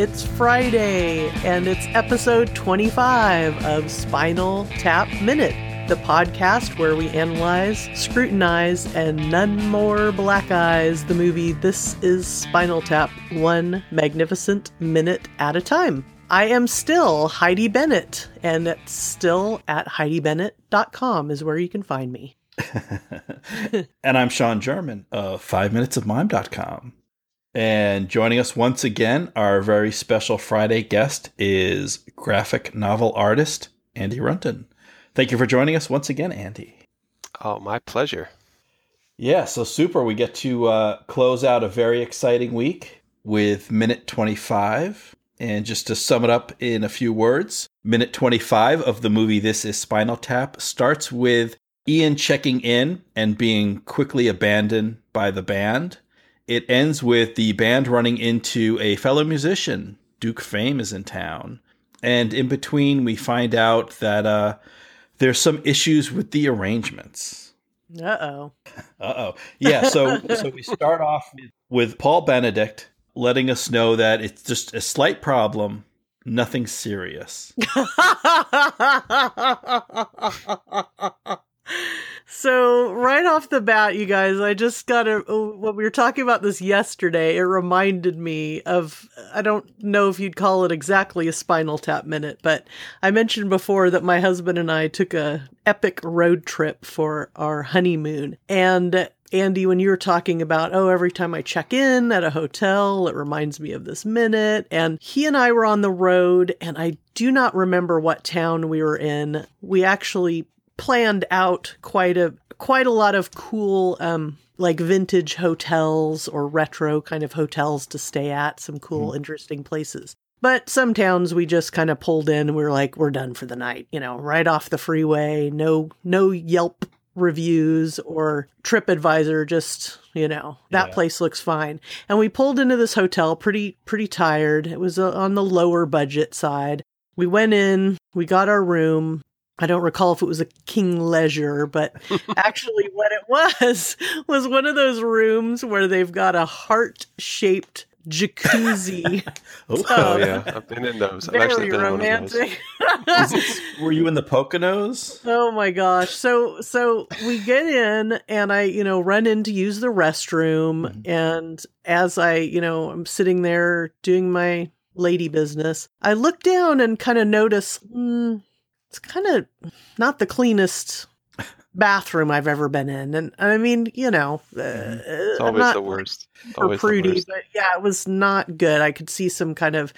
It's Friday, and it's episode 25 of Spinal Tap Minute, the podcast where we analyze, scrutinize, and none more black eyes the movie This is Spinal Tap, one magnificent minute at a time. I am still Heidi Bennett, and it's still at HeidiBennett.com is where you can find me. and I'm Sean German of 5minutesofmime.com. And joining us once again, our very special Friday guest is graphic novel artist Andy Runton. Thank you for joining us once again, Andy. Oh, my pleasure. Yeah, so super. We get to uh, close out a very exciting week with minute 25. And just to sum it up in a few words, minute 25 of the movie This is Spinal Tap starts with Ian checking in and being quickly abandoned by the band it ends with the band running into a fellow musician. Duke Fame is in town. And in between, we find out that uh, there's some issues with the arrangements. Uh oh. Uh oh. Yeah. So so we start off with Paul Benedict letting us know that it's just a slight problem, nothing serious. So right off the bat, you guys, I just got a. when we were talking about this yesterday, it reminded me of I don't know if you'd call it exactly a spinal tap minute, but I mentioned before that my husband and I took a epic road trip for our honeymoon. And Andy, when you were talking about, oh, every time I check in at a hotel, it reminds me of this minute. And he and I were on the road, and I do not remember what town we were in. We actually planned out quite a quite a lot of cool um like vintage hotels or retro kind of hotels to stay at, some cool, mm. interesting places. But some towns we just kind of pulled in and we were like, we're done for the night, you know, right off the freeway, no no Yelp reviews or TripAdvisor, just, you know, that yeah. place looks fine. And we pulled into this hotel pretty pretty tired. It was uh, on the lower budget side. We went in, we got our room, I don't recall if it was a King Leisure, but actually, what it was was one of those rooms where they've got a heart shaped jacuzzi. oh, oh, yeah, I've been in those. I've very romantic. This, were you in the Poconos? Oh my gosh! So so we get in, and I you know run in to use the restroom, mm-hmm. and as I you know I'm sitting there doing my lady business, I look down and kind of notice. Mm, it's kind of not the cleanest bathroom I've ever been in, and I mean, you know, uh, it's always the worst. Always prudy, worst. but yeah, it was not good. I could see some kind of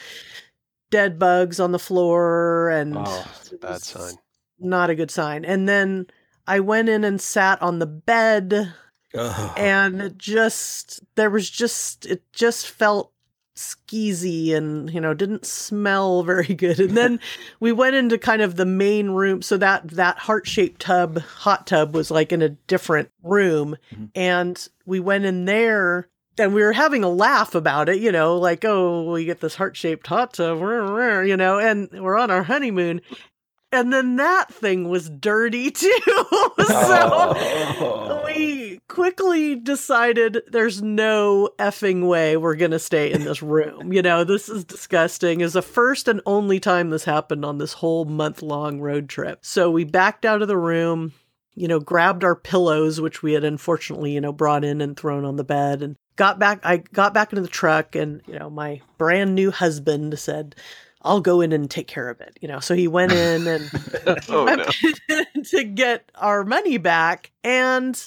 dead bugs on the floor, and oh, it's a bad sign. Not a good sign. And then I went in and sat on the bed, and just there was just it just felt skeezy and you know didn't smell very good. And then we went into kind of the main room. So that that heart-shaped tub hot tub was like in a different room. Mm-hmm. and we went in there and we were having a laugh about it you know like oh we get this heart-shaped hot tub. You know and we're on our honeymoon and then that thing was dirty too. so oh. we quickly decided there's no effing way we're going to stay in this room. You know, this is disgusting. Is the first and only time this happened on this whole month long road trip. So we backed out of the room, you know, grabbed our pillows, which we had unfortunately, you know, brought in and thrown on the bed and got back. I got back into the truck and, you know, my brand new husband said, I'll go in and take care of it. You know, so he went in and oh, no. to get our money back. And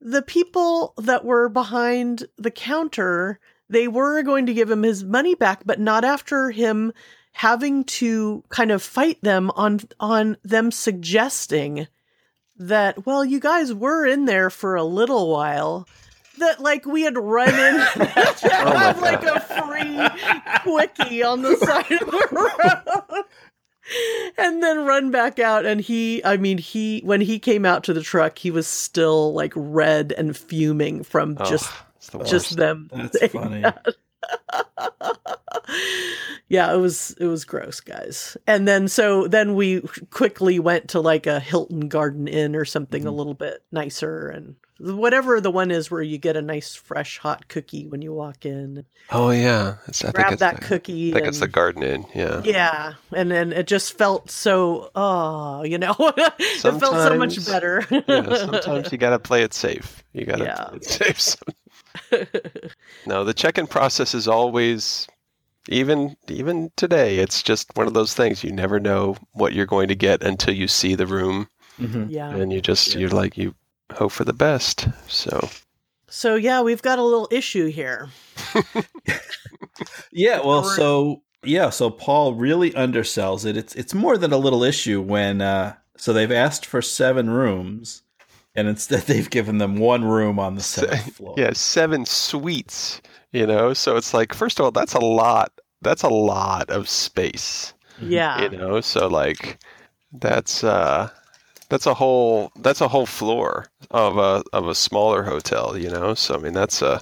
the people that were behind the counter, they were going to give him his money back, but not after him having to kind of fight them on on them suggesting that well you guys were in there for a little while that like we had run in to oh have like a free quickie on the side of the road. and then run back out and he i mean he when he came out to the truck he was still like red and fuming from oh, just the just them that's funny that. yeah it was it was gross guys and then so then we quickly went to like a hilton garden inn or something mm-hmm. a little bit nicer and whatever the one is where you get a nice fresh hot cookie when you walk in. Oh yeah, it's, I Grab think it's that the, cookie. I think it's the Garden Inn. Yeah. Yeah, and then it just felt so, oh, you know, it felt so much better. yeah, sometimes you gotta play it safe. You gotta Yeah. play it safe. no, the check-in process is always, even even today, it's just one of those things. You never know what you're going to get until you see the room, Mhm. yeah. and you just Yeah. you're like you hope for the best. So So yeah, we've got a little issue here. Yeah, well, so yeah, so Paul really undersells it. It's it's more than a little issue when uh so they've asked for seven rooms and instead they've given them one room on the seventh floor. yeah, seven suites. You know, so it's like first of all, that's a lot. That's a lot of space. Yeah. you know so like that's uh that's a whole that's a whole floor of a of a smaller hotel you know? So i mean that's a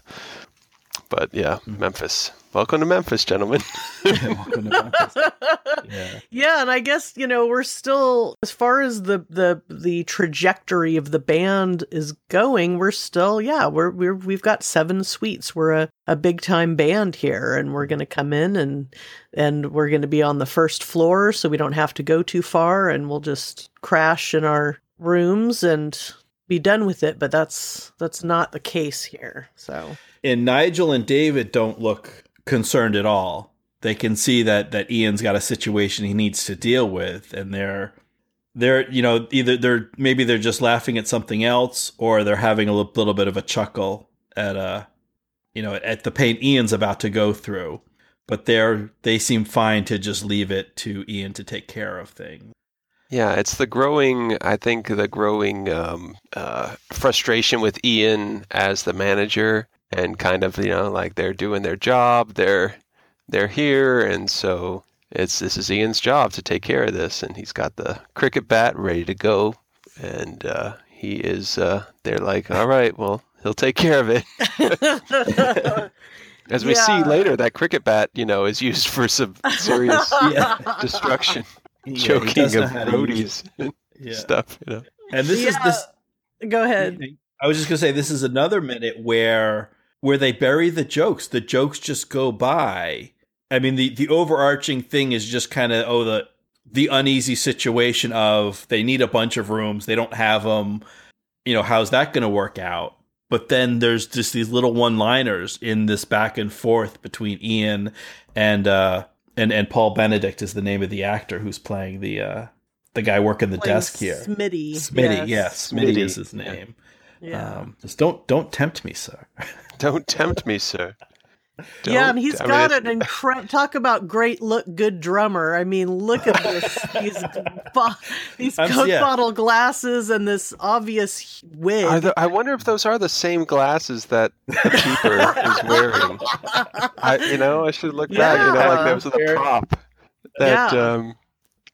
but yeah hmm. memphis welcome to memphis gentlemen Welcome to Memphis. Yeah. Yeah, and I guess you know we're still as far as the the the trajectory of the band is going. We're still yeah we're we're we've got seven suites. We're a a big time band here, and we're gonna come in and and we're gonna be on the first floor, so we don't have to go too far, and we'll just crash in our rooms and be done with it. But that's that's not the case here. So And Nigel and David don't look concerned at all. They can see that that Ian's got a situation he needs to deal with and they're they're you know either they're maybe they're just laughing at something else or they're having a little bit of a chuckle at uh you know at the pain Ian's about to go through. But they're they seem fine to just leave it to Ian to take care of things. yeah it's the growing i think the growing um, uh, frustration with ian as the manager and kind of you know like they're doing their job they're they're here and so it's this is ian's job to take care of this and he's got the cricket bat ready to go and uh, he is uh, they're like all right well he'll take care of it as we see later that cricket bat you know is used for some serious Yeah. destruction Yeah, choking of how roadies and Yeah. stuff you know And this is this go ahead. I was just gonna say this is another minute where where they bury the jokes. The jokes just go by. I mean, the the overarching thing is just kind of oh the the uneasy situation of they need a bunch of rooms, they don't have them. You know, how's that going to work out? But then there's just these little one-liners in this back and forth between Ian and uh and and Paul Benedict is the name of the actor who's playing the uh the guy working the Playing desk here. Smitty. Smitty, yes. yeah, Smitty, Smitty, is his name. Yeah. Um, just don't don't tempt me, sir. Don't tempt me, sir. Don't- yeah, and he's I got it's- an incredible talk about great look good drummer. I mean, look at this these bo- these Coke yeah. bottle glasses and this obvious wig. Are the, I wonder if those are the same glasses that the keeper is wearing. I, you know, I should look back. You know, like Yeah. those are the prop. That, Yeah. um,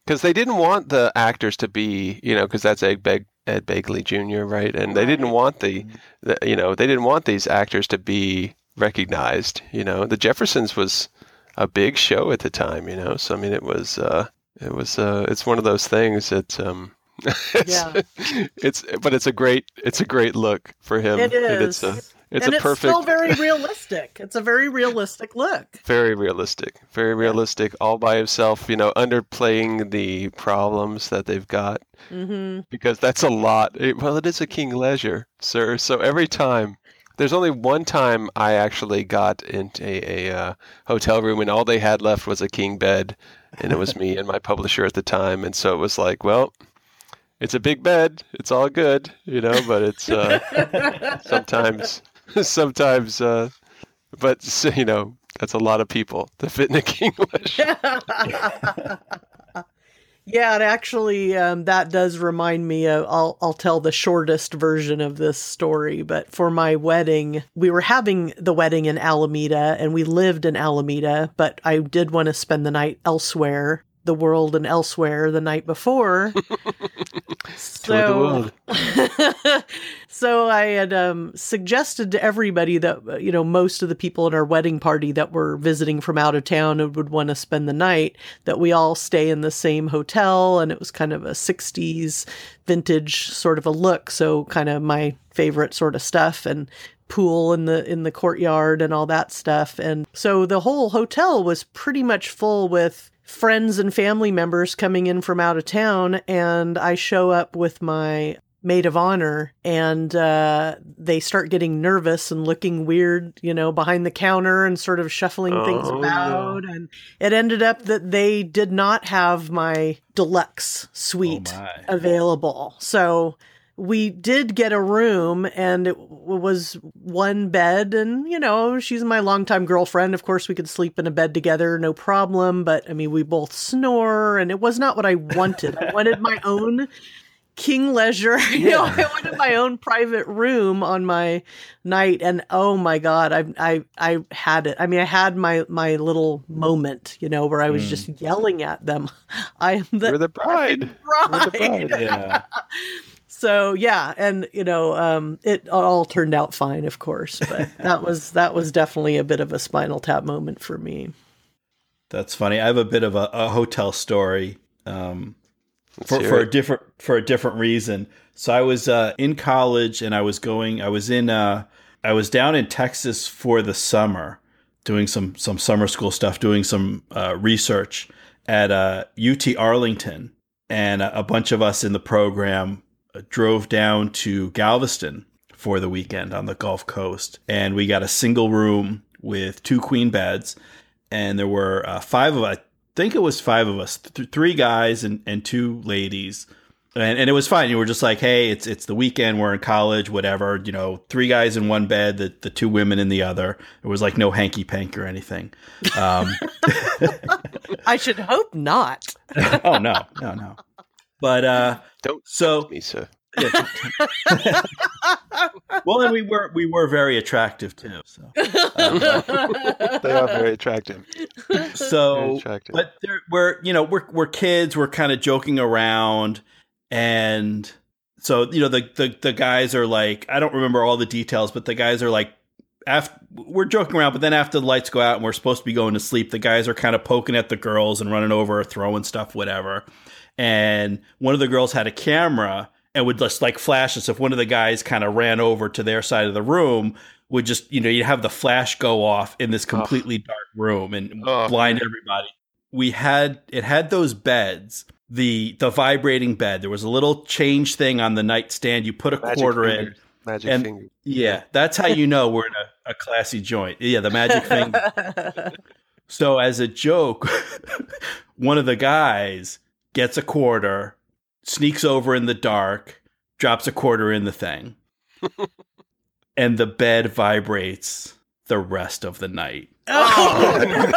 because they didn't want the actors to be, you know, because that's Ed, Beg- Ed Begley Jr., right? And they didn't want the, the, you know, they didn't want these actors to be recognized. You know, the Jeffersons was a big show at the time. You know, so I mean, it was, uh, it was, uh, it's one of those things that, um, it's, Yeah. it's, but it's a great, it's a great look for him. it is. it's a, it's and a it's perfect, still very realistic. It's a very realistic look. very realistic, very realistic, all by himself. You know, underplaying the problems that they've got hmm because that's a lot. It- well, it is a king leisure, sir. So every time, there's only one time I actually got into a, a uh, hotel room and all they had left was a king bed, and it was me and my publisher at the time, and so it was like, well, it's a big bed, it's all good, you know, but it's uh, sometimes, sometimes, uh, but you know, that's a lot of people to fit king leisure. yeah, and actually, um, that does remind me of. I'll I'll tell the shortest version of this story. But for my wedding, we were having the wedding in Alameda, and we lived in Alameda. But I did want to spend the night elsewhere, the world and elsewhere the night before. so, so I had um, suggested to everybody that you know most of the people in our wedding party that were visiting from out of town and would want to spend the night that we all stay in the same hotel, and it was kind of a '60s vintage sort of a look. So kind of my favorite sort of stuff and pool in the in the courtyard and all that stuff and so the whole hotel was pretty much full with friends and family members coming in from out of town and I show up with my maid of honor and uh, they start getting nervous and looking weird you know behind the counter and sort of shuffling oh, things about and it ended up that they did not have my deluxe suite oh available. So we did get a room and it was one bed and you know she's my longtime girlfriend of course we could sleep in a bed together no problem but i mean we both snore and it was not what i wanted i wanted my own king leisure you know i wanted my own private room on my night and oh my god i i i had it i mean i had my my little moment you know where i was mm. just yelling at them i am the, You're the bride. bride. the bride. yeah so yeah, and you know, um, it all turned out fine, of course, but that was that was definitely a bit of a spinal tap moment for me. That's funny. I have a bit of a, a hotel story um, for for a different for a different reason. So I was uh, in college and I was going. I was in. Uh, I was down in Texas for the summer, doing some some summer school stuff, doing some uh, research at UT uh, Arlington, and a, a bunch of us in the program drove down to Galveston for the weekend on the Gulf Coast, and we got a single room with two queen beds, and there were uh, five of us. I think it was five of us, th- three guys and, and two ladies. And, and it was fine. You were just like, hey, it's it's the weekend. We're in college, whatever. You know, three guys in one bed, the, the two women in the other. It was like no hanky pank or anything. Um, I should hope not. oh no, no, no. But uh, don't so me, sir. Yeah, well, and we were we were very attractive too. So they are very attractive. So, very attractive. but we're you know we're we're kids. We're kind of joking around, and so you know the, the the guys are like I don't remember all the details, but the guys are like after we're joking around, but then after the lights go out and we're supposed to be going to sleep, the guys are kind of poking at the girls and running over, throwing stuff, whatever and one of the girls had a camera and would just like flash us if one of the guys kind of ran over to their side of the room would just you know you'd have the flash go off in this completely dark room and blind everybody. We had it had those beds the the vibrating bed. There was a little change thing on the nightstand. You put a magic quarter in magic and finger. yeah that's how you know we're in a, a classy joint. Yeah the magic finger. So as a joke one of the guys gets a quarter, sneaks over in the dark, drops a quarter in the thing, and the bed vibrates the rest of the night. Oh,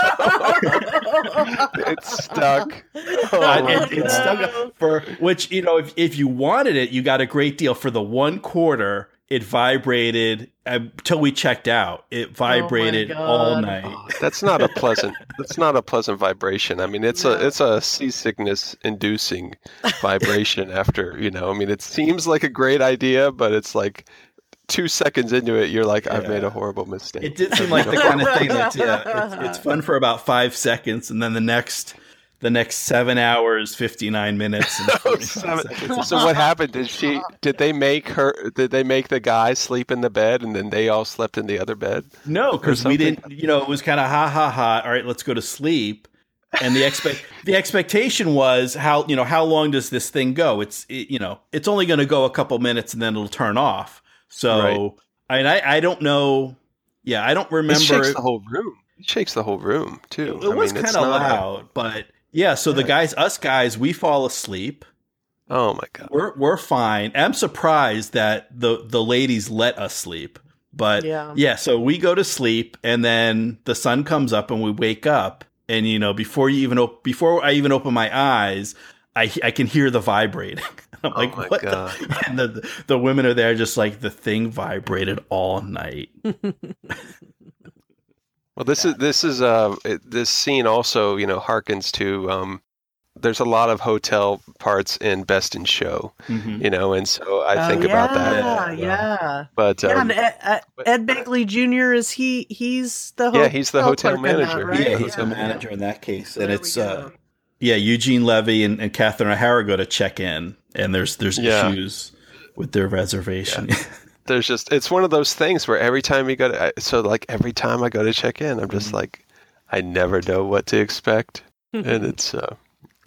it's stuck. Uh, oh, it, it's stuck for which you know if if you wanted it, you got a great deal for the one quarter it vibrated um, until we checked out. It oh vibrated oh all night. Oh, that's not a pleasant. that's not a pleasant vibration. I mean, it's a it's a seasickness inducing vibration. After you know, I mean, it seems like a great idea, but it's like two seconds into it, you're like, I've yeah. made a horrible mistake. It did seem like the kind of thing that's yeah, it's, it's fun for about five seconds, and then the next the next seven hours, fifty nine minutes. Oh, so what happened? Did she? Did they make her? Did they make the guy sleep in the bed, and then they all slept in the other bed? No, because we didn't. You know, it was kind of ha ha ha. All right, let's go to sleep. And the expect the expectation was how you know how long does this thing go? It's it, you know it's only going to go a couple minutes and then it'll turn off. So right. I mean, I I don't know. Yeah, I don't remember. It shakes the whole room. It shakes the whole room too. It, it was kind of loud, but yeah, so the guys, us guys, we fall asleep. Oh my god, we're we're fine. I'm surprised that the the ladies let us sleep, but yeah, yeah. So we go to sleep, and then the sun comes up, and we wake up, and you know, before you even op- before I even open my eyes, I I can hear the vibrating. I'm oh like, what? The? And the the women are there, just like the thing vibrated all night. Well, this yeah. is this is uh this scene also you know harkens to um there's a lot of hotel parts in Best in Show, Mhm. you know, and so I Oh, think about yeah, that. Yeah, But yeah. um, and Ed, Ed, Ed Begley Jr. is he? He's the Yeah, he's the hotel clerk in that, manager. right? Yeah, he's Yeah. a manager in that case, and it's uh, yeah, Eugene Levy and, and Catherine O'Hara go to check in, and there's there's Yeah. issues with their reservation. there's just it's one of those things where every time you go to so like every time I go to check in, I'm just Mhm. like I never know what to expect, and it's uh,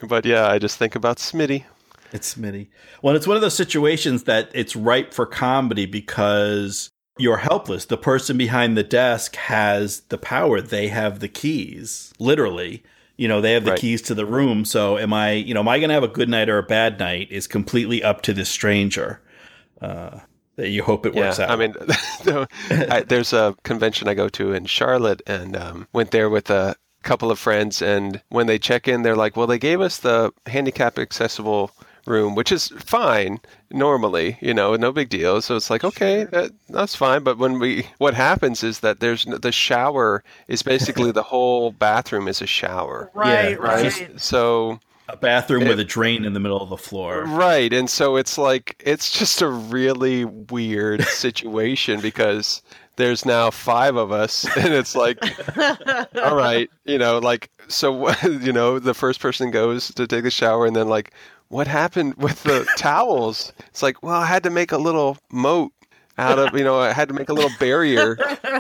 but yeah, I just think about Smitty. It's Smitty. Well, it's one of those situations that it's ripe for comedy because you're helpless. The person behind the desk has the power. They have the keys, literally. You know, they have the Right. keys to the room. So, am I, you know, am I going to have a good night or a bad night is completely up to this stranger. Uh, that you hope it works yeah, out. I mean, no, I, there's a convention I go to in Charlotte, and um, went there with a couple of friends. And when they check in, they're like, "Well, they gave us the handicap accessible room, which is fine normally, you know, no big deal." So it's like, okay, that, that's fine. But when we, what happens is that there's the shower is basically the whole bathroom is a shower, Right, Yeah, right. right? So a bathroom it- with a drain in the middle of the floor. Right. And so it's like, it's just a really weird situation because there's now five of us. And it's like, all right, you know, like, so, you know, the first person goes to take a shower and then, like, what happened with the towels? It's like, well, I had to make a little moat out of, you know, I had to make a little barrier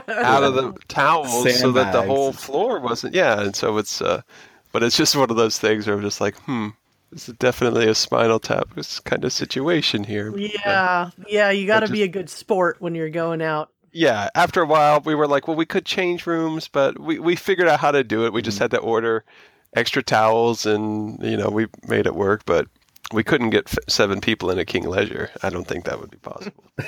out of the towels so that the whole floor wasn't, yeah. And so it's, uh, but it's just one of those things where I'm just like, hmm, this is definitely a spinal tap kind of situation here. But, Yeah, yeah. You got to just- be a good sport when you're going out. yeah. After a while, we were like, well, we could change rooms, but we, we figured out how to do it. We just had to order extra towels and, you know, we made it work, but we couldn't get f- seven people in a King Leisure. I don't think that would be possible.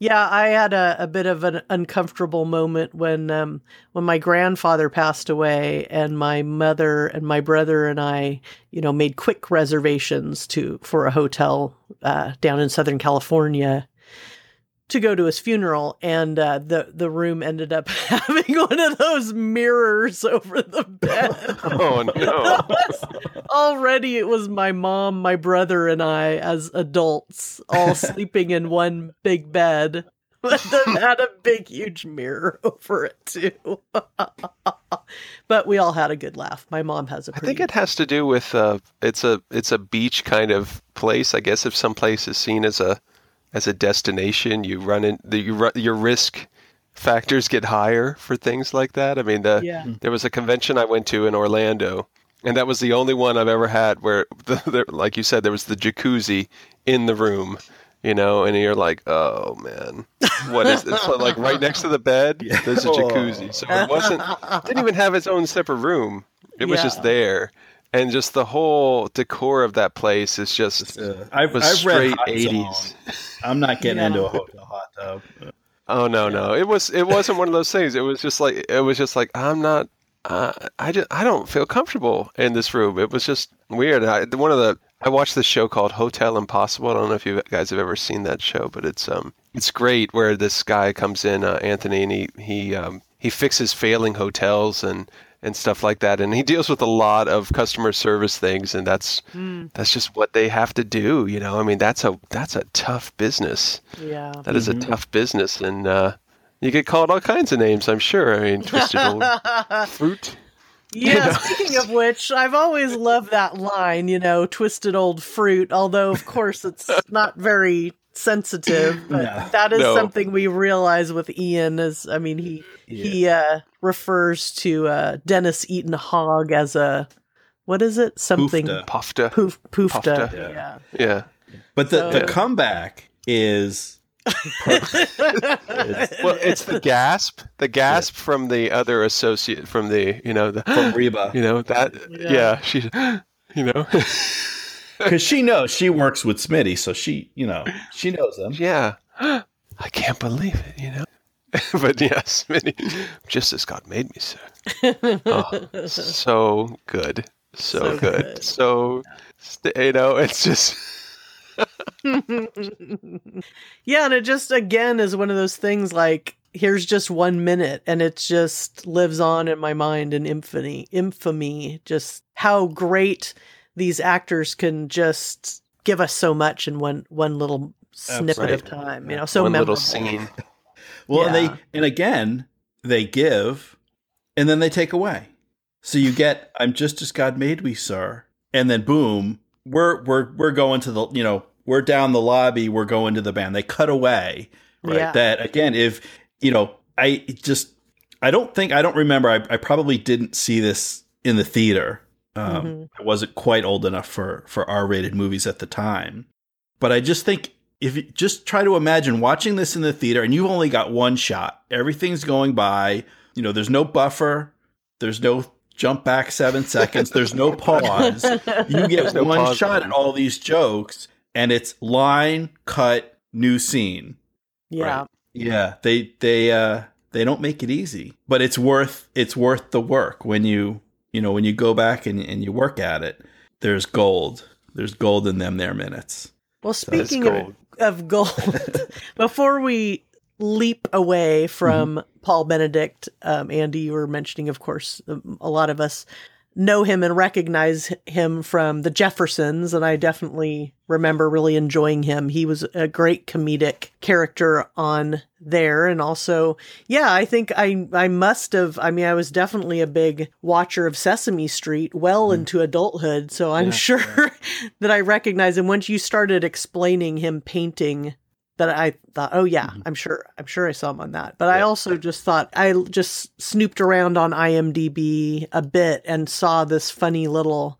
Yeah, I had a, a bit of an uncomfortable moment when um, when my grandfather passed away, and my mother and my brother and I, you know, made quick reservations to for a hotel uh, down in Southern California to go to his funeral, and uh, the the room ended up having one of those mirrors over the bed. oh, no. Already, it was my mom, my brother, and I as adults all sleeping in one big bed that had a big, huge mirror over it too. but we all had a good laugh. My mom has a I pretty. think it has to do with uh, it's a it's a beach kind of place. I guess if some place is seen as a as a destination, you run in the you run, your risk factors get higher for things like that. I mean, the yeah. Hmm. there was a convention I went to in Orlando, and that was the only one I've ever had where, the, the, like you said, there was the jacuzzi in the room. You know, and you're like, oh man, what is this? So, like right next to the bed, Yeah. there's a jacuzzi. So it wasn't didn't even have its own separate room. It was Yeah. just there, and just the whole decor of that place is just Uh, I've, was I've read straight Hot eighties. Zone. I'm not getting Yeah. into a hotel hot tub. Oh no, no, it was it wasn't one of those things. It was just like it was just like I'm not. Uh, I just I don't feel comfortable in this room. It was just weird. I, one of the I watched this show called Hotel Impossible. I don't know if you guys have ever seen that show, but it's um it's great. Where this guy comes in, uh, Anthony, and he he um, he fixes failing hotels and and stuff like that, and he deals with a lot of customer service things, and that's Mm, that's just what they have to do. You know, I mean that's a that's a tough business. yeah. That is Mhm. a tough business, and uh, you get called all kinds of names. I'm sure. I mean, twisted old fruit. Yeah, know? speaking of which, I've always loved that line, you know, twisted old fruit, although of course it's not very sensitive, but No. that is No. something we realize with Ian is I mean he he uh refers to uh Denis Eton-Hogg as a what is it? Something Poofda. Pofta. poof poofta. Poofda. Yeah. Yeah. But the, the So- comeback is Well, it's the gasp. The gasp from the other associate from the you know the from Reba you know that Yeah. yeah, she's you know because she knows she works with Smitty, so she you know she knows them. yeah. I can't believe it. You know. but yes, just as God made me, sir. Oh, so good, so, So good. good. so you know, it's just yeah, and it just again is one of those things like here's just one minute and it just lives on in my mind in infamy infamy just how great these actors can just give us so much in one one little snippet of time. You know, so One memorable. little scene. Well, and they and again they give, and then they take away. So you get I'm just as God made we, sir, and then boom, we're we're we're going to the you know we're down the lobby, we're going to the band. They cut away, right? Yeah. That again, if you know, I just I don't think I don't remember. I, I probably didn't see this in the theater. Um, Mhm. I wasn't quite old enough for for R rated movies at the time, but I just think if you just try to imagine watching this in the theater and you've only got one shot, everything's going by. You know, there's no buffer, there's no jump back seven seconds, there's no pause. You get no one pause shot button. at all these jokes, and it's line cut, new scene. yeah. Right. Yeah, they they uh they don't make it easy, but it's worth it's worth the work when you you know when you go back and and you work at it. There's gold. There's gold in them there minutes. Well, That's speaking of, gold. Of gold, before we leap away from Paul Benedict, um, Andy, you were mentioning, of course, um, a lot of us know him and recognize him from the Jeffersons, and I definitely remember really enjoying him. He was a great comedic character on there, and also, yeah, I think I I must have. I mean, I was definitely a big watcher of Sesame Street well hmm. into adulthood, so I'm Yeah, sure that I recognize him. Once you started explaining him painting that I thought, oh yeah, Mhm. I'm sure, I'm sure I saw him on that. But I also just thought I just snooped around on IMDb a bit and saw this funny little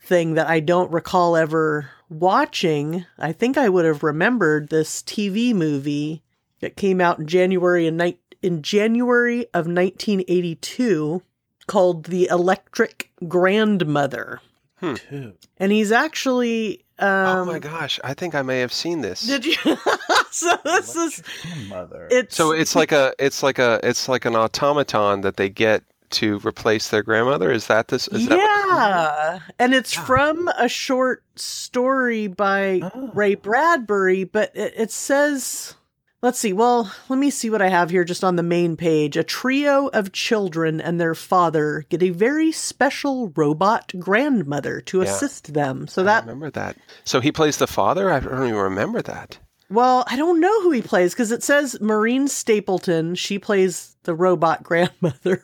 thing that I don't recall ever watching. I think I would have remembered this TV movie that came out in January in, ni- in January of 1982 called The Electric Grandmother. Two. And he's actually um oh my gosh, I think I may have seen this. Did you? so this is mother. it's So it's like a it's like a it's like an automaton that they get to replace their grandmother. Is that this? Is that yeah, and it's Yeah. from a short story by Oh. Ray Bradbury, but it, it says, let's see. Well, let me see what I have here just on the main page. A trio of children and their father get a very special robot grandmother to Yeah. assist them. So I that, remember that. So he plays the father. I don't even remember that. well, I don't know who he plays because it says Maureen Stapleton. She plays the robot grandmother.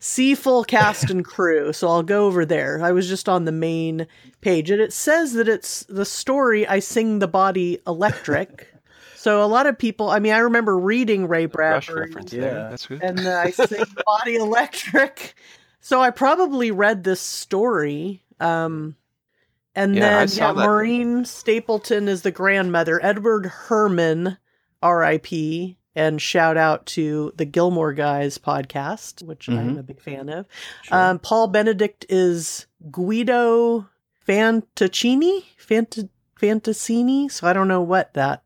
See full cast and crew. So I'll go over there. I was just on the main page and it says that it's the story I Sing the Body Electric. so a lot of people, I mean, I remember reading Ray Rush Bradbury reference Yeah. there. That's good. and I Sing Body Electric. So I probably read this story. Um, and Yeah, then, yeah, that. Maureen Stapleton is the grandmother. Edward Herrmann, R.I.P. And shout out to the Gilmore Guys podcast, which I'm Mhm. a big fan of. Sure. Um, Paul Benedict is Guido Fantoccini, Fant- Fantassini. So I don't know what that.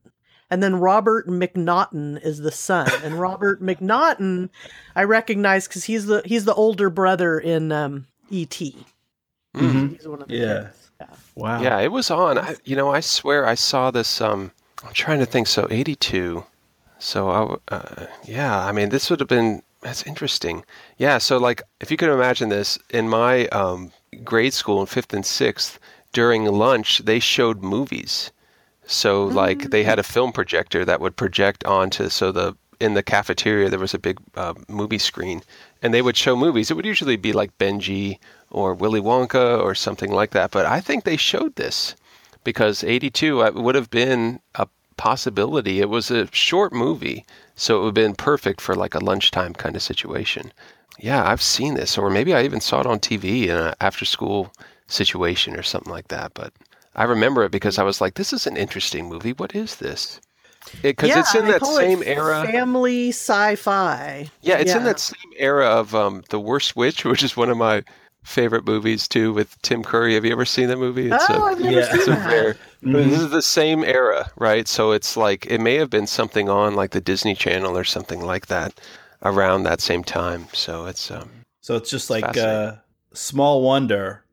And then Robert McNaughton is the son, and Robert McNaughton I recognize because he's the he's the older brother in um, E.T. Mm. He's one of the Yeah. Yeah. wow. Yeah, it was on. I, you know, I swear I saw this. Um, I'm trying to think. So 82. So I, w- uh, yeah, I mean, this would have been. That's interesting. Yeah. So like, if you could imagine this, in my um, grade school in fifth and sixth, during lunch they showed movies. So like they had a film projector that would project onto. So the in the cafeteria there was a big uh, movie screen, and they would show movies. It would usually be like Benji or Willy Wonka or something like that. But I think they showed this because 82 uh, would have been a possibility. It was a short movie, so it would have been perfect for like a lunchtime kind of situation. Yeah, I've seen this, or maybe I even saw it on TV in an after school situation or something like that. But I remember it because I was like, this is an interesting movie. What is this? Because it's in they that same era. Family sci-fi. Yeah, it's in that same era of um, The Worst Witch, which is one of my favorite movies too, with Tim Curry. Have you ever seen that movie? It's oh, a, I've never yeah. seen it's a that. very, Mhm. this is the same era, right? So it's like it may have been something on like the Disney Channel or something like that around that same time. So it's um, So it's just like Fascinating. uh, small wonder,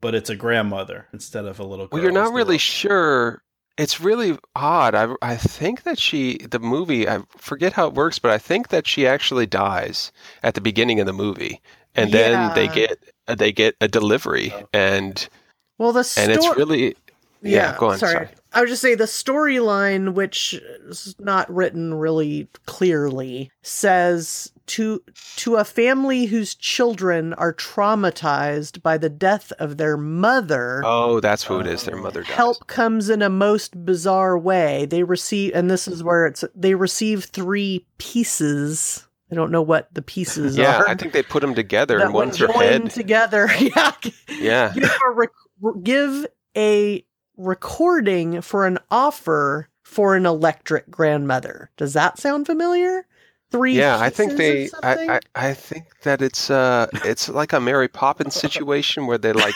but it's a grandmother instead of a little. well, girl you're not really robot. sure. It's really odd. I I think that she the movie I forget how it works, but I think that she actually dies at the beginning of the movie. and then they get they get a delivery, and Well, the and story. it's really yeah. go on. Sorry. Sorry. I would just say the storyline, which is not written really clearly, says to to a family whose children are traumatized by the death of their mother. Oh, that's who it is. Their mother dies. Help comes in a most bizarre way. They receive, and this is where it's they receive three pieces. I don't know what the pieces Yeah, are. I think they put them together, and one's joined head. together. Yeah, Yeah, give a rec- give a recording for an offer for an electric grandmother. Does that sound familiar? Three. yeah. I think they. I, I I think that it's uh it's like a Mary Poppins situation where they like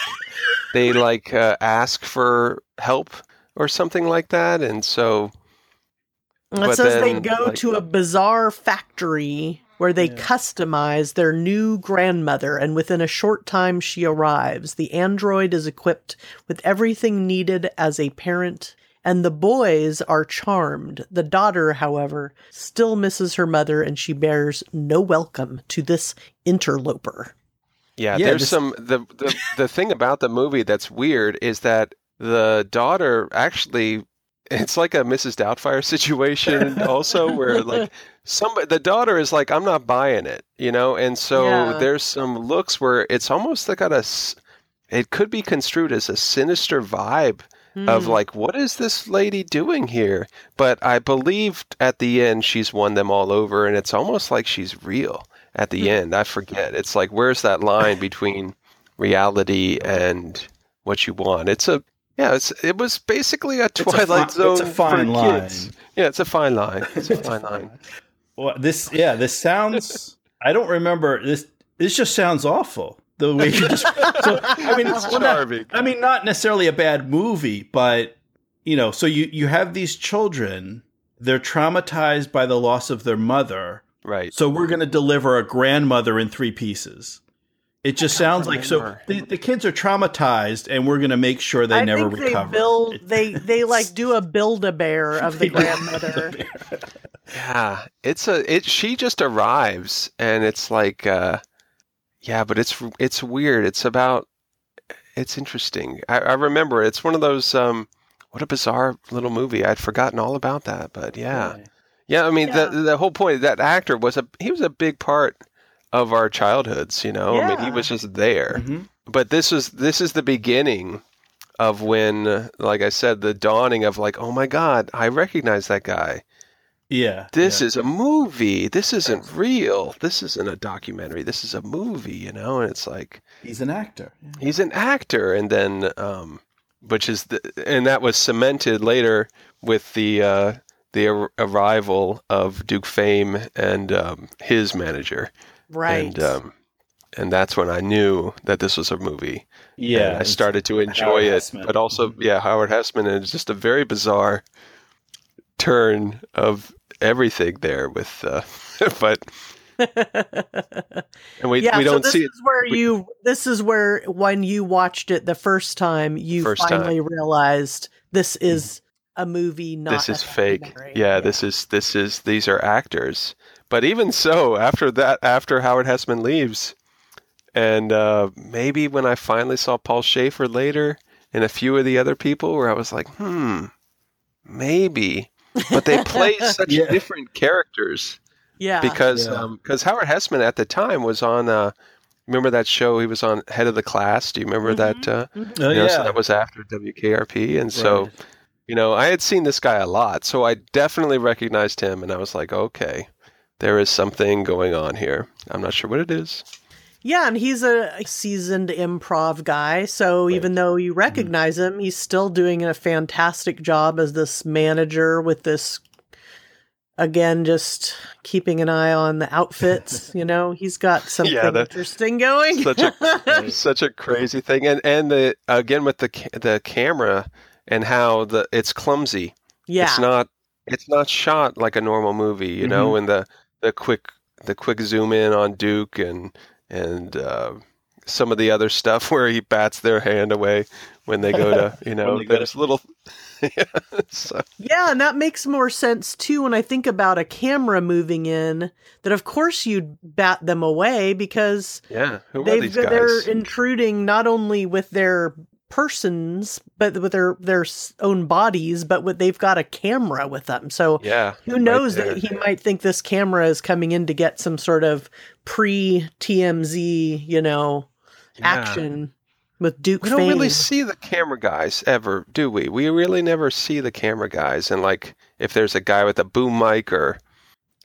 they like uh, ask for help or something like that, and so And but it says they go like- to a bizarre factory where they Yeah. customize their new grandmother, and within a short time she arrives. The android is equipped with everything needed as a parent, and the boys are charmed. The daughter, however, still misses her mother, and she bears no welcome to this interloper. Yeah, Yeah, there's this- some the, the the thing about the movie that's weird is that the daughter actually it's like a Mrs. Doubtfire situation also where like somebody the daughter is like I'm not buying it, you know, and so Yeah. there's some looks where it's almost like got a s- it could be construed as a sinister vibe of Hmm. like what is this lady doing here but i believe at the end she's won them all over and it's almost like she's real at the Hmm. end i forget it's like where's that line between reality and what you want it's a yeah it's it was basically a a twilight fi- zone it's a fine for line. kids. yeah it's a fine line it's a fine line Well, this yeah, this sounds. I don't remember this. This just sounds awful. The way you just. So I mean, It's well, not- I mean, not necessarily a bad movie, but you know, so you you have these children. They're traumatized by the loss of their mother. right So we're going to deliver a grandmother in three pieces. It just sounds like so. The, the kids are traumatized, and we're going to make sure they I never think recover. they build they they like do a build a bear of the grandmother. Yeah, it's a it. She just arrives, and it's like, uh, yeah, but it's it's weird. It's about it's interesting. I, I remember it's one of those. Um, what a bizarre little movie. I'd forgotten all about that, but yeah, yeah. I mean, Yeah. the the whole point. That actor was a he was a big part of our childhoods. You know, I mean, he was just there. Mhm. But this is this is the beginning of when, like I said, the dawning of like, oh my God, I recognize that guy Yeah. this yeah. is a movie. This isn't real. This isn't a documentary. This is a movie, you know? And it's like He's an actor. he's an actor and then um which is the, and that was cemented later with the uh the ar- arrival of Duke Fame and um his manager. Right. And um and that's when I knew that this was a movie. Yeah. And I started to enjoy Howard it, Hesseman. but also yeah, Howard Hesseman and it's just a very bizarre turn of everything there with uh but and we yeah, we don't this see is where we- you this is where when you watched it the first time you First time. finally realized this is a movie not this is fake. documentary. Yeah, this is this is these are actors. But even so, after that after Howard Hesseman leaves and uh maybe when I finally saw Paul Shaffer later and a few of the other people where I was like, "Hmm, maybe." But they play such Yeah. different characters. yeah because Yeah. um 'cause Howard Hesseman at the time was on uh remember that show he was on head of the class do you remember that uh Mhm. Oh, you know, yeah. so that was after WKRP and so you know I had seen this guy a lot so I definitely recognized him and I was like okay there is something going on here I'm not sure what it is yeah and he's a seasoned improv guy so even though you mm-hmm. recognize him he's still doing a fantastic job as this manager with this again just keeping an eye on the outfits you know? He's got something that- interesting going. such a such a crazy thing and and the again with the the camera and how the it's clumsy. Yeah. it's not it's not shot like a normal movie you know? Mm-hmm. And the the quick the quick zoom in on duke and and uh some of the other stuff where he bats their hand away when they go to, you know, there's little. yeah, so. yeah, and that makes more sense too when I think about a camera moving in. That of course you'd bat them away because yeah, they they're intruding not only with their persons, but with their their own bodies, but with they've got a camera with them. So yeah, who knows right that he might think this camera is coming in to get some sort of pre TMZ, you know, yeah. action with Duke. We don't really see the camera guys ever, do we? We really never see the camera guys, and like if there's a guy with a boom mic or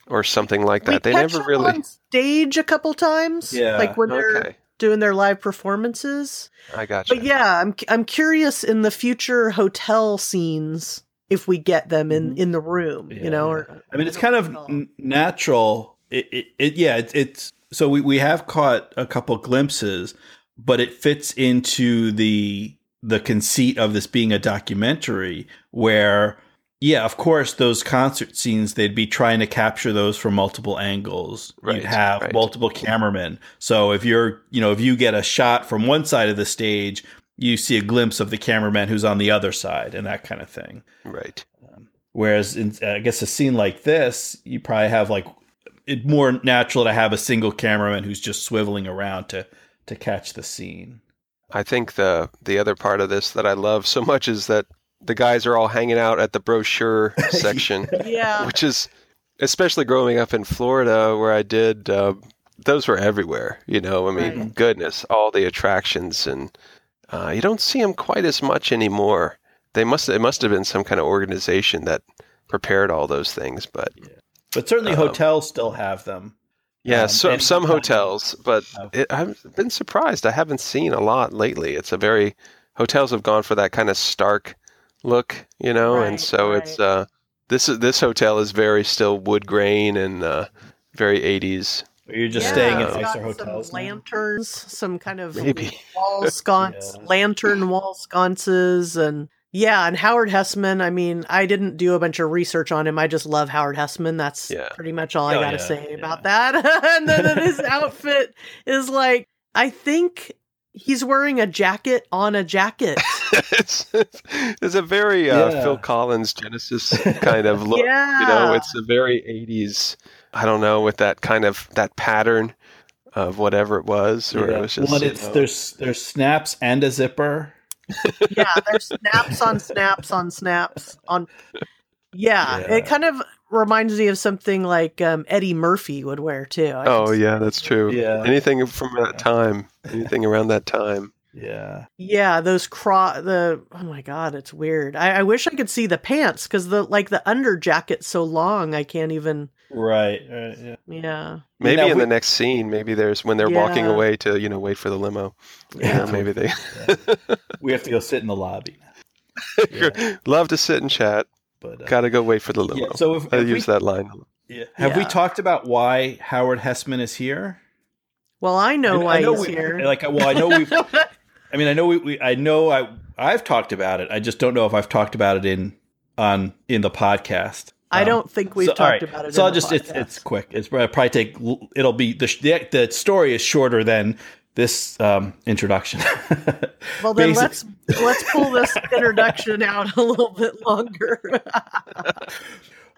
or something like that, we they never really on stage a couple times. Yeah, like when they're okay. Doing their live performances. I got you. But yeah, I'm I'm curious in the future hotel scenes if we get them in mm-hmm. in the room, yeah. you know. Or, I mean, it's kind of n- natural. It, it, it yeah, it, it's so we we have caught a couple glimpses but it fits into the the conceit of this being a documentary where yeah of course those concert scenes they'd be trying to capture those from multiple angles right, you'd have right. multiple cameramen so if you're you know if you get a shot from one side of the stage you see a glimpse of the cameraman who's on the other side and that kind of thing right um, whereas in i guess a scene like this you probably have like it's more natural to have a single cameraman who's just swiveling around to to catch the scene. I think the the other part of this that I love so much is that the guys are all hanging out at the brochure section. yeah. Which is especially growing up in Florida where I did uh, those were everywhere, you know. I mean, right. goodness, all the attractions and uh, you don't see them quite as much anymore. They must it must have been some kind of organization that prepared all those things, but yeah. but certainly um, hotels still have them. Yeah, um, so, some hotels, but it, I've been surprised. I haven't seen a lot lately. It's a very hotels have gone for that kind of stark look, you know, right, and so right. it's uh, this this hotel is very still wood grain and uh, very eighties. You're just yeah, staying in nicer hotels. Some lanterns, some kind of Maybe. wall sconce, yeah. lantern wall sconces, and yeah, and Howard Hesseman. I mean, I didn't do a bunch of research on him. I just love Howard Hesseman. That's yeah. pretty much all I oh, got to yeah, say yeah. about that. and then his outfit is like, I think he's wearing a jacket on a jacket. It's, it's, a very uh, Phil Collins Genesis kind of look. yeah. You know, it's a very 80s, I don't know, with that kind of, that pattern of whatever it was. Or it was just, well, it's, know. there's, there's snaps and a zipper yeah, there's snaps on snaps on snaps on. Yeah, yeah, it kind of reminds me of something like um, Eddie Murphy would wear too. I oh yeah, that's true. Yeah, anything from that time, anything around that time. Yeah. Yeah, those cro the oh my god, it's weird. I, I wish I could see the pants because the like the under jacket's so long I can't even Right. right yeah. Yeah. Maybe in we, the next scene, maybe there's when they're yeah. walking away to, you know, wait for the limo. Yeah. maybe they We have to go sit in the lobby. Yeah. Love to sit and chat. But uh, gotta go wait for the limo. so if, I if use that line. Yeah. Have we talked about why Howard Hesseman is here? Well, I know I, why I know he's we, here. Like, well, I know we've I mean, I know we, we, I know I I've talked about it. I just don't know if I've talked about it in on in the podcast. I um, don't think we've so, talked right. about it. So I'll just it's it's quick. It's probably take it'll be the the, the story is shorter than this um, introduction. well, then let's let's pull this introduction out a little bit longer.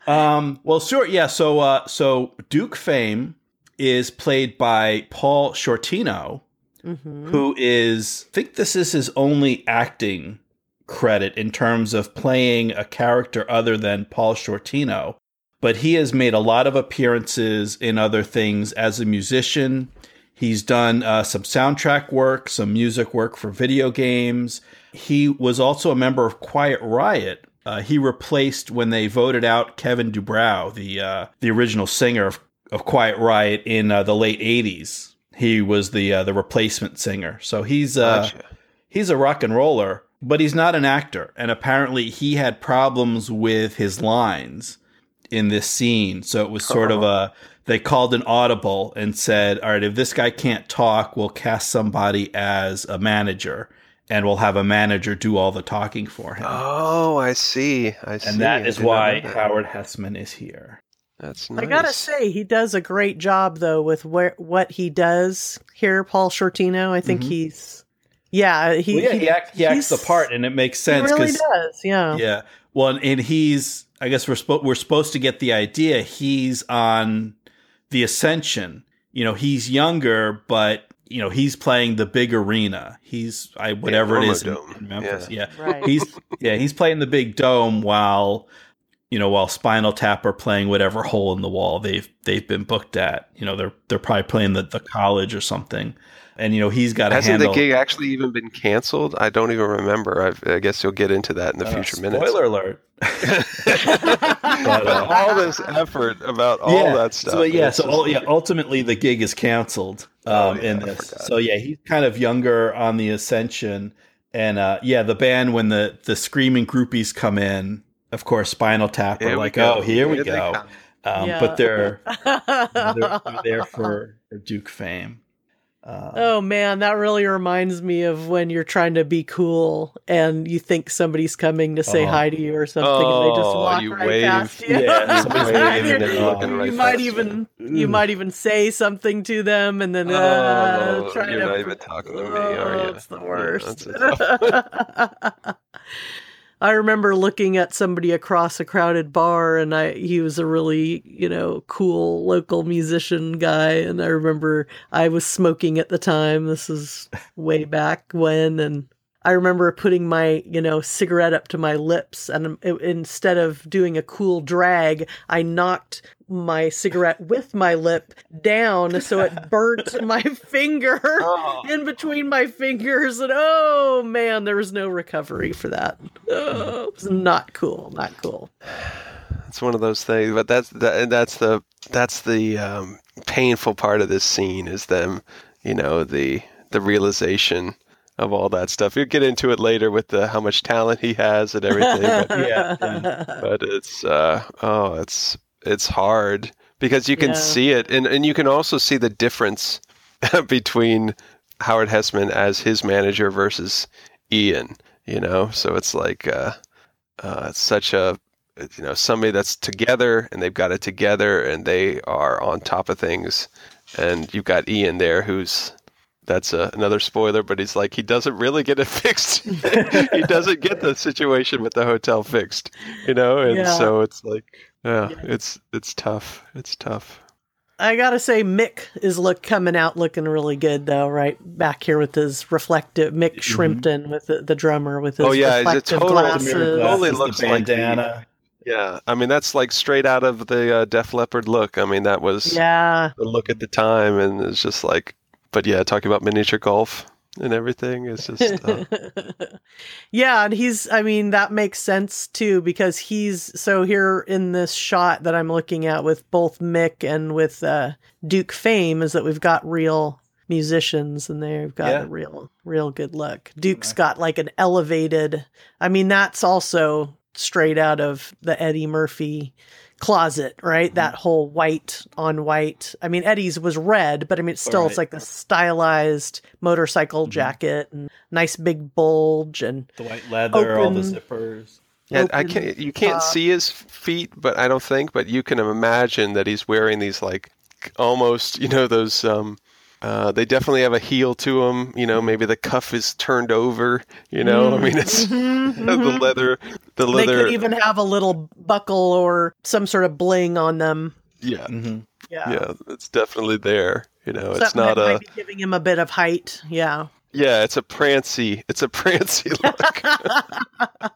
um, well, sure, yeah. So uh, so Duke Fame is played by Paul Shortino, mm-hmm. who is I think this is his only acting credit in terms of playing a character other than Paul Shortino. But he has made a lot of appearances in other things as a musician. He's done uh, some soundtrack work, some music work for video games. He was also a member of Quiet Riot. Uh, he replaced when they voted out Kevin DuBrow, the uh, the original singer of, of Quiet Riot in uh, the late '80s he was the uh, the replacement singer. So he's uh, gotcha. he's a rock and roller, but he's not an actor. And apparently, he had problems with his lines in this scene. So it was sort of a they called an audible and said, "All right, if this guy can't talk, we'll cast somebody as a manager." And we'll have a manager do all the talking for him. Oh, I see. I see. And that is why Howard Hesseman is here. That's nice. I gotta say, he does a great job though with where what he does here, Paul Shortino. I think Mhm. he's, yeah, he Well, yeah, he, act, he acts the part, and it makes He sense really does, yeah. yeah. Well, and- and he's I guess we're supposed we're supposed to get the idea he's on the ascension. You know, he's younger, but you know he's playing the big arena. He's I whatever it is in, in Memphis. Yeah. Right. he's yeah he's playing the big dome while you know while Spinal Tap are playing whatever hole in the wall they've they've been booked at. You know they're they're probably playing the, the college or something. And you know he's got Hasn't handle the gig actually even been canceled? I don't even remember. I've, I guess you'll get into that in the Uh, future minutes. Spoiler alert. But, uh, all this effort about all that stuff. So yeah, so yeah, ultimately the gig is canceled Oh, um, yeah, in this. So yeah, he's kind of younger on the ascension, and uh, yeah, the band when the the screaming groupies come in, of course, Spinal Tap are like, go. oh, here we Here they go. Um, Yeah. But they're they're, they're there for, for Duke fame. Uh, Oh man, that really reminds me of when you're trying to be cool and you think somebody's coming to say Uh-huh. hi to you or something, and they just Oh, walk you right wave. past you. Yeah, somebody's waving and looking you right might past you. even you might even say something to them, and then Oh, uh, try you're to. not even talking to me, Oh, are you? It's the Yeah, worst. that's a I remember looking at somebody across a crowded bar, and I he was a really you know cool local musician guy, and I remember I was smoking at the time. This is way back when, and I remember putting my you know cigarette up to my lips, and it, instead of doing a cool drag, I knocked my cigarette with my lip down so it burnt my finger Oh. in between my fingers. And oh man there was no recovery for that. Oh, it was not cool not cool. It's one of those things, but that's that, that's the that's the um, painful part of this scene is them, you know, the the realization of all that stuff. You'll get into it later with the how much talent he has and everything, but, Yeah, but it's uh, oh, it's it's hard because you can Yeah. see it, and and you can also see the difference between Howard Hesseman as his manager versus Ian. You know, so it's like uh, uh, it's such a you know somebody that's together and they've got it together and they are on top of things and you've got ian there who's that's a, another spoiler but he's like he doesn't really get it fixed he doesn't get the situation with the hotel fixed you know and Yeah. so it's like yeah, Yeah. it's it's tough it's tough i gotta say mick is look coming out looking really good though right back here with his reflective mick shrimpton with the, the drummer with his Mm-hmm. Oh, yeah, he's a reflective total glasses mirror glass. Totally the looks like the- yeah i mean that's like straight out of the uh, Def Leppard look i mean that was yeah the look at the time and it's just like but yeah talking about miniature golf and everything is just uh, yeah, and he's I mean that makes sense too because he's so here in this shot that I'm looking at with both Mick and with uh Duke Fame is that we've got real musicians and they've got Yeah. a real real good look. Duke's got like an elevated I mean that's also straight out of the Eddie Murphy closet, right? That whole white on white. I mean Eddie's was red, but I mean it's still it's like the stylized motorcycle Mhm. jacket and nice big bulge and The white leather, all the zippers. Yeah, I can't. You can't top. see his feet, but I don't think. But you can imagine that he's wearing these like almost, you know, those. Um, uh, they definitely have a heel to them. You know, maybe the cuff is turned over. You know, I mean, it's Mhm, the mhm. leather. The They leather. could even have a little buckle or some sort of bling on them. yeah, hmm Yeah. yeah, it's definitely there. You know, it's not a. might be giving him a bit of height. Yeah. Yeah, it's a prancy. It's a prancy look.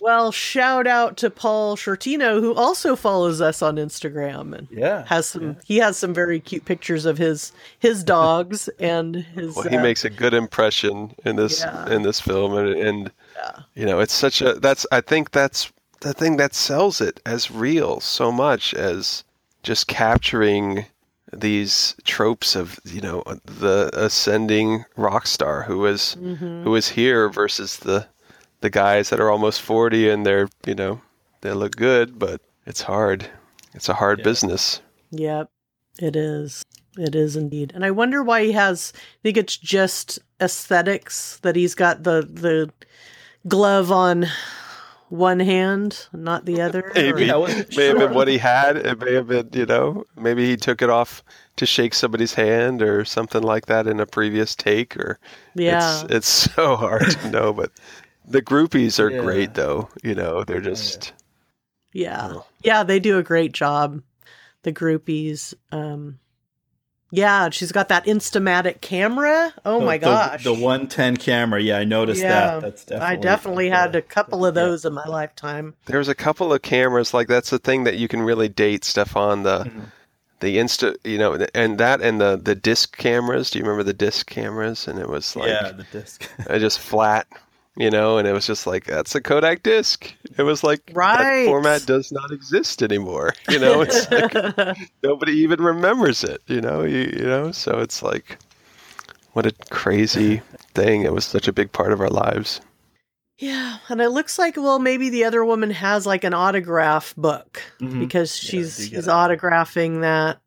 well, shout out to Paul Shortino, who also follows us on Instagram and Yeah. has some. He has some very cute pictures of his his dogs and his. well, he uh, makes a good impression in this Yeah. in this film, and, and Yeah. you know, it's such a that's I think that's the thing that sells it as real so much as just capturing these tropes of you know the ascending rock star who is mhm. who is here versus the the guys that are almost 40 and they're you know they look good but it's hard it's a hard Yeah. business Yep, it is. It is indeed. And I wonder why he has I think it's just aesthetics that he's got the the glove on one hand, not the other. Maybe. Yeah, May wasn't have been what he had. It may have been, you know, maybe he took it off to shake somebody's hand or something like that in a previous take. Or Yeah. it's, it's so hard to know. But the groupies are Yeah. great, though. You know, they're just Yeah. Yeah, they do a great job. The groupies. Um Yeah, she's got that Instamatic camera. Oh The- my the- gosh. The, 110 camera. Yeah, I noticed Yeah, that. That's definitely. I definitely had a couple of those in my lifetime. there's a couple of cameras like that's the thing that you can really date stuff on the Mhm. the insta you know and that and the the disc cameras do you remember the disc cameras and it was like yeah, the disc. uh, just flat you know and it was just like that's a kodak disc it was like Right. that format does not exist anymore you know it's like nobody even remembers it you know you, you know so it's like what a crazy thing it was such a big part of our lives yeah, and it looks like well maybe the other woman has like an autograph book Mhm. because she's do get she's it. autographing that.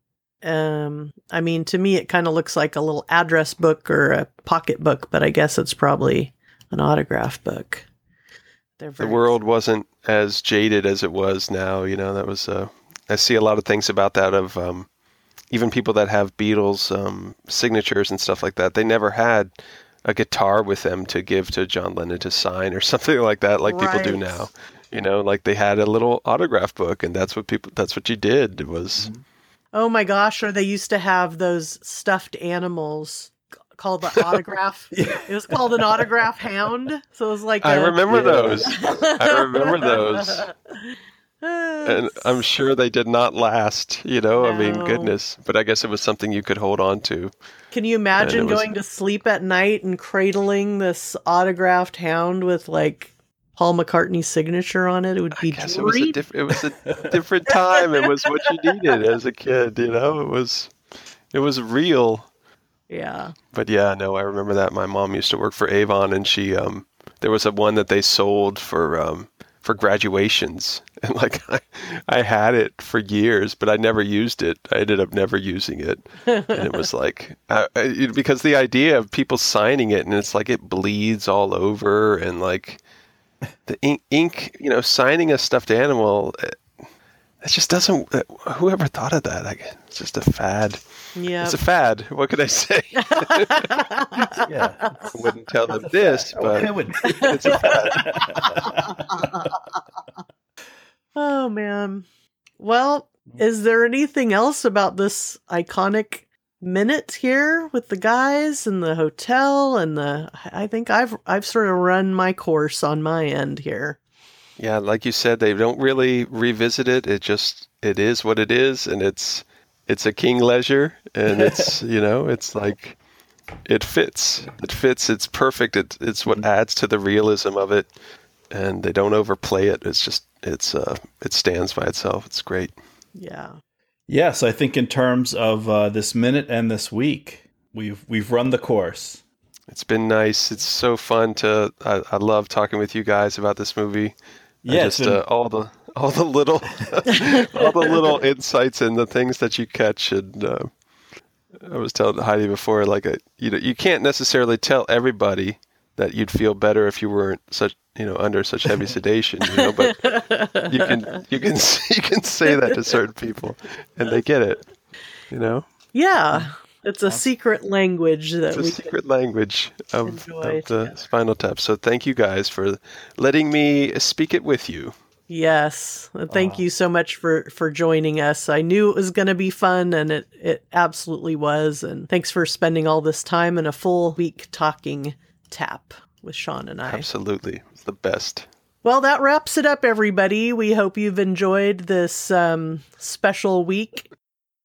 Um, I mean, to me, it kind of looks like a little address book or a pocket book, but I guess it's probably an autograph book. The world wasn't as jaded as it was now. You know, that was. Uh, I see a lot of things about that of um, even people that have Beatles um, signatures and stuff like that. They never had a guitar with them to give to John Lennon to sign or something like that, like people do now. You know, like they had a little autograph book, and that's what people. That's what you did. It was. Oh my gosh! Or they used to have those stuffed animals called the autograph. Yeah. It was called an autograph hound. So it was like I a- remember Yeah. those, I remember those. and I'm sure they did not last. You know, I mean, goodness. But I guess it was something you could hold on to. Can you imagine And it was- going to sleep at night and cradling this autographed hound with like Paul McCartney's signature on it? It would I be guess it was a diff- it was a different time. It was what you needed as a kid. You know, it was it was real. Yeah. But yeah, no, I remember that. My mom used to work for Avon, and she um there was a one that they sold for um for graduations, and like I, I had it for years, but I never used it. I ended up never using it, and it was like I, I, because the idea of people signing it, and it's like it bleeds all over, and like the ink, ink you know, signing a stuffed animal. It, it just doesn't. Uh, Whoever thought of that? Like, it's just a fad. Yeah. It's a fad. What could I say? Yeah. I wouldn't tell them this, I but would. it's a fad. oh man. Well, is there anything else about this iconic minute here with the guys and the hotel and the I think I've I've sort of run my course on my end here. Yeah, like you said, they don't really revisit it. It just it is what it is, and it's it's a king leisure, and it's you know it's like it fits. It fits. It's perfect. It, it's what adds to the realism of it, and they don't overplay it. It's just it's uh it stands by itself. It's great. Yeah. Yes, I think in terms of uh, this minute and this week, we've we've run the course. It's been nice. It's so fun to. I, I love talking with you guys about this movie. I Yeah, just been- uh, all the all the little all the little insights and the things that you catch. And uh, I was telling Heidi before, like a, you know, you can't necessarily tell everybody that you'd feel better if you weren't such you know under such heavy sedation. You know, but you can you can you can say that to certain people, and they get it. You know, Yeah. It's a secret language that it's a secret language of, of the. Spinal Tap. So thank you guys for letting me speak it with you. Yes. Uh, Thank you so much for for joining us. I knew it was going to be fun and it it absolutely was and thanks for spending all this time and a full week talking tap with Sean and I. Absolutely, it's the best. Well, that wraps it up everybody. We hope you've enjoyed this um special week.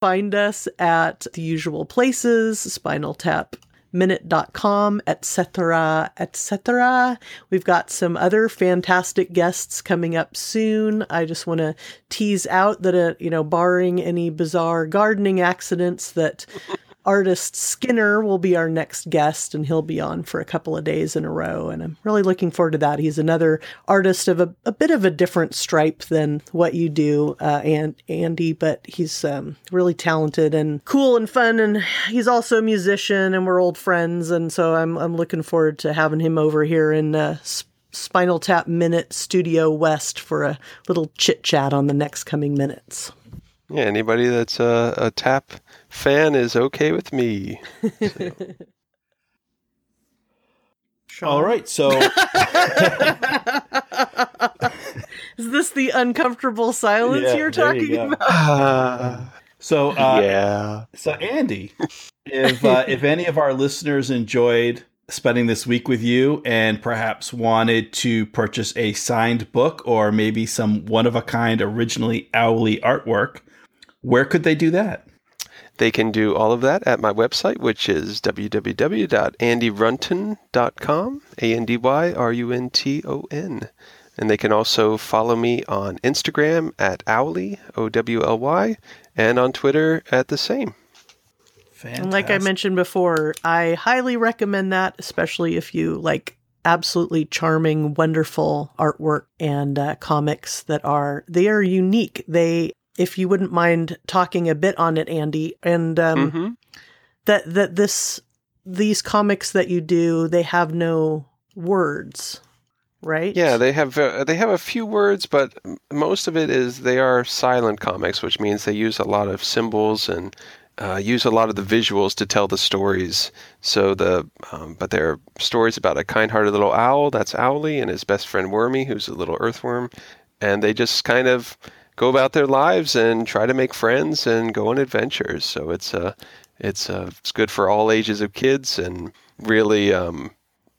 Find us at the usual places, Spinal Tap minute.com etc etc we've got some other fantastic guests coming up soon. I just want to tease out that uh, you know barring any bizarre gardening accidents that artist skinner will be our next guest and he'll be on for a couple of days in a row and i'm really looking forward to that he's another artist of a, a bit of a different stripe than what you do uh, and andy but he's um, really talented and cool and fun and he's also a musician and we're old friends and so i'm, I'm looking forward to having him over here in uh, Spinal Tap Minute Studio West for a little chit chat on the next coming minutes. Yeah, anybody that's a, a tap fan is okay with me. So. All right, so is this the uncomfortable silence yeah, you're talking you about? so uh, yeah, so Andy, if uh, if any of our listeners enjoyed spending this week with you and perhaps wanted to purchase a signed book or maybe some one of a kind originally owly artwork, where could they do that? They can do all of that at my website, which is www.andyrunton.com, A N D Y R U N T O N. And they can also follow me on Instagram at Owly, O W L Y, and on Twitter at the same. Fantastic. And like I mentioned before, I highly recommend that, especially if you like absolutely charming, wonderful artwork and uh, comics that are they are unique. They, if you wouldn't mind talking a bit on it, Andy, and um, mm-hmm. that that this these comics that you do, they have no words right? Yeah, they have uh, they have a few words, but most of it is they are silent comics, which means they use a lot of symbols and uh, use a lot of the visuals to tell the stories. So the um, but they're stories about a kind-hearted little owl that's Owly and his best friend Wormy, who's a little earthworm, and they just kind of go about their lives and try to make friends and go on adventures. So it's uh, it's uh, it's good for all ages of kids and really um,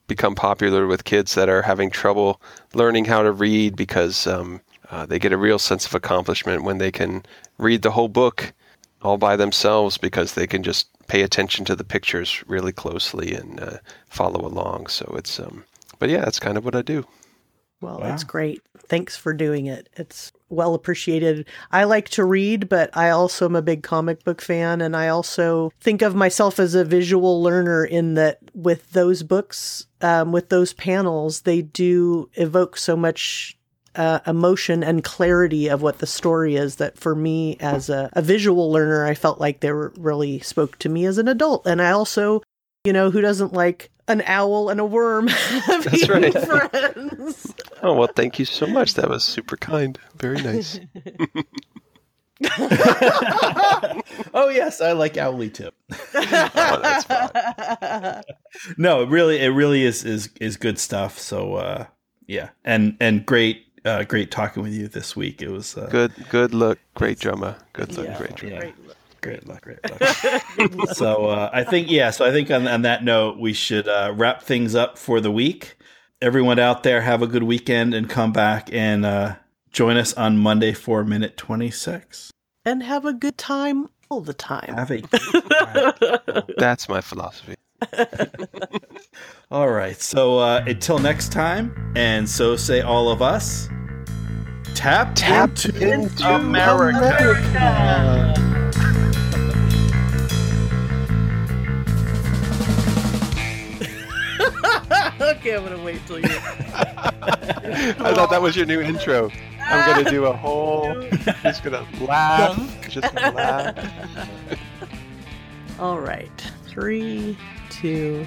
become popular with kids that are having trouble learning how to read because um, uh, they get a real sense of accomplishment when they can read the whole book all by themselves because they can just pay attention to the pictures really closely and uh, follow along. So it's, um, but yeah, that's kind of what I do. Well, wow. that's great. Thanks for doing it. It's well appreciated. I like to read, but I also am a big comic book fan. And I also think of myself as a visual learner in that with those books, um, with those panels, they do evoke so much uh, emotion and clarity of what the story is that for me as a, a, visual learner i felt like they were really spoke to me as an adult and i also you know who doesn't like an owl and a worm That's right. friends oh well thank you so much that was super kind very nice oh yes i like owly tip oh, no it really it really is is is good stuff so uh yeah and and great uh, great talking with you this week. It was uh, good. Good luck, great drummer. Good look, yeah, great drummer. Yeah. Great luck, great luck. so uh, I think yeah. So I think on, on that note, we should uh, wrap things up for the week. Everyone out there, have a good weekend and come back and uh, join us on Monday for minute twenty six. And have a good time all the time. Have a. That's my philosophy. all right. So uh, until next time, and so say all of us. Tap, tap into, into America. America. okay, I'm gonna wait till you. I thought that was your new intro. I'm gonna do a whole. Just gonna laugh. Just gonna laugh. All right, three two.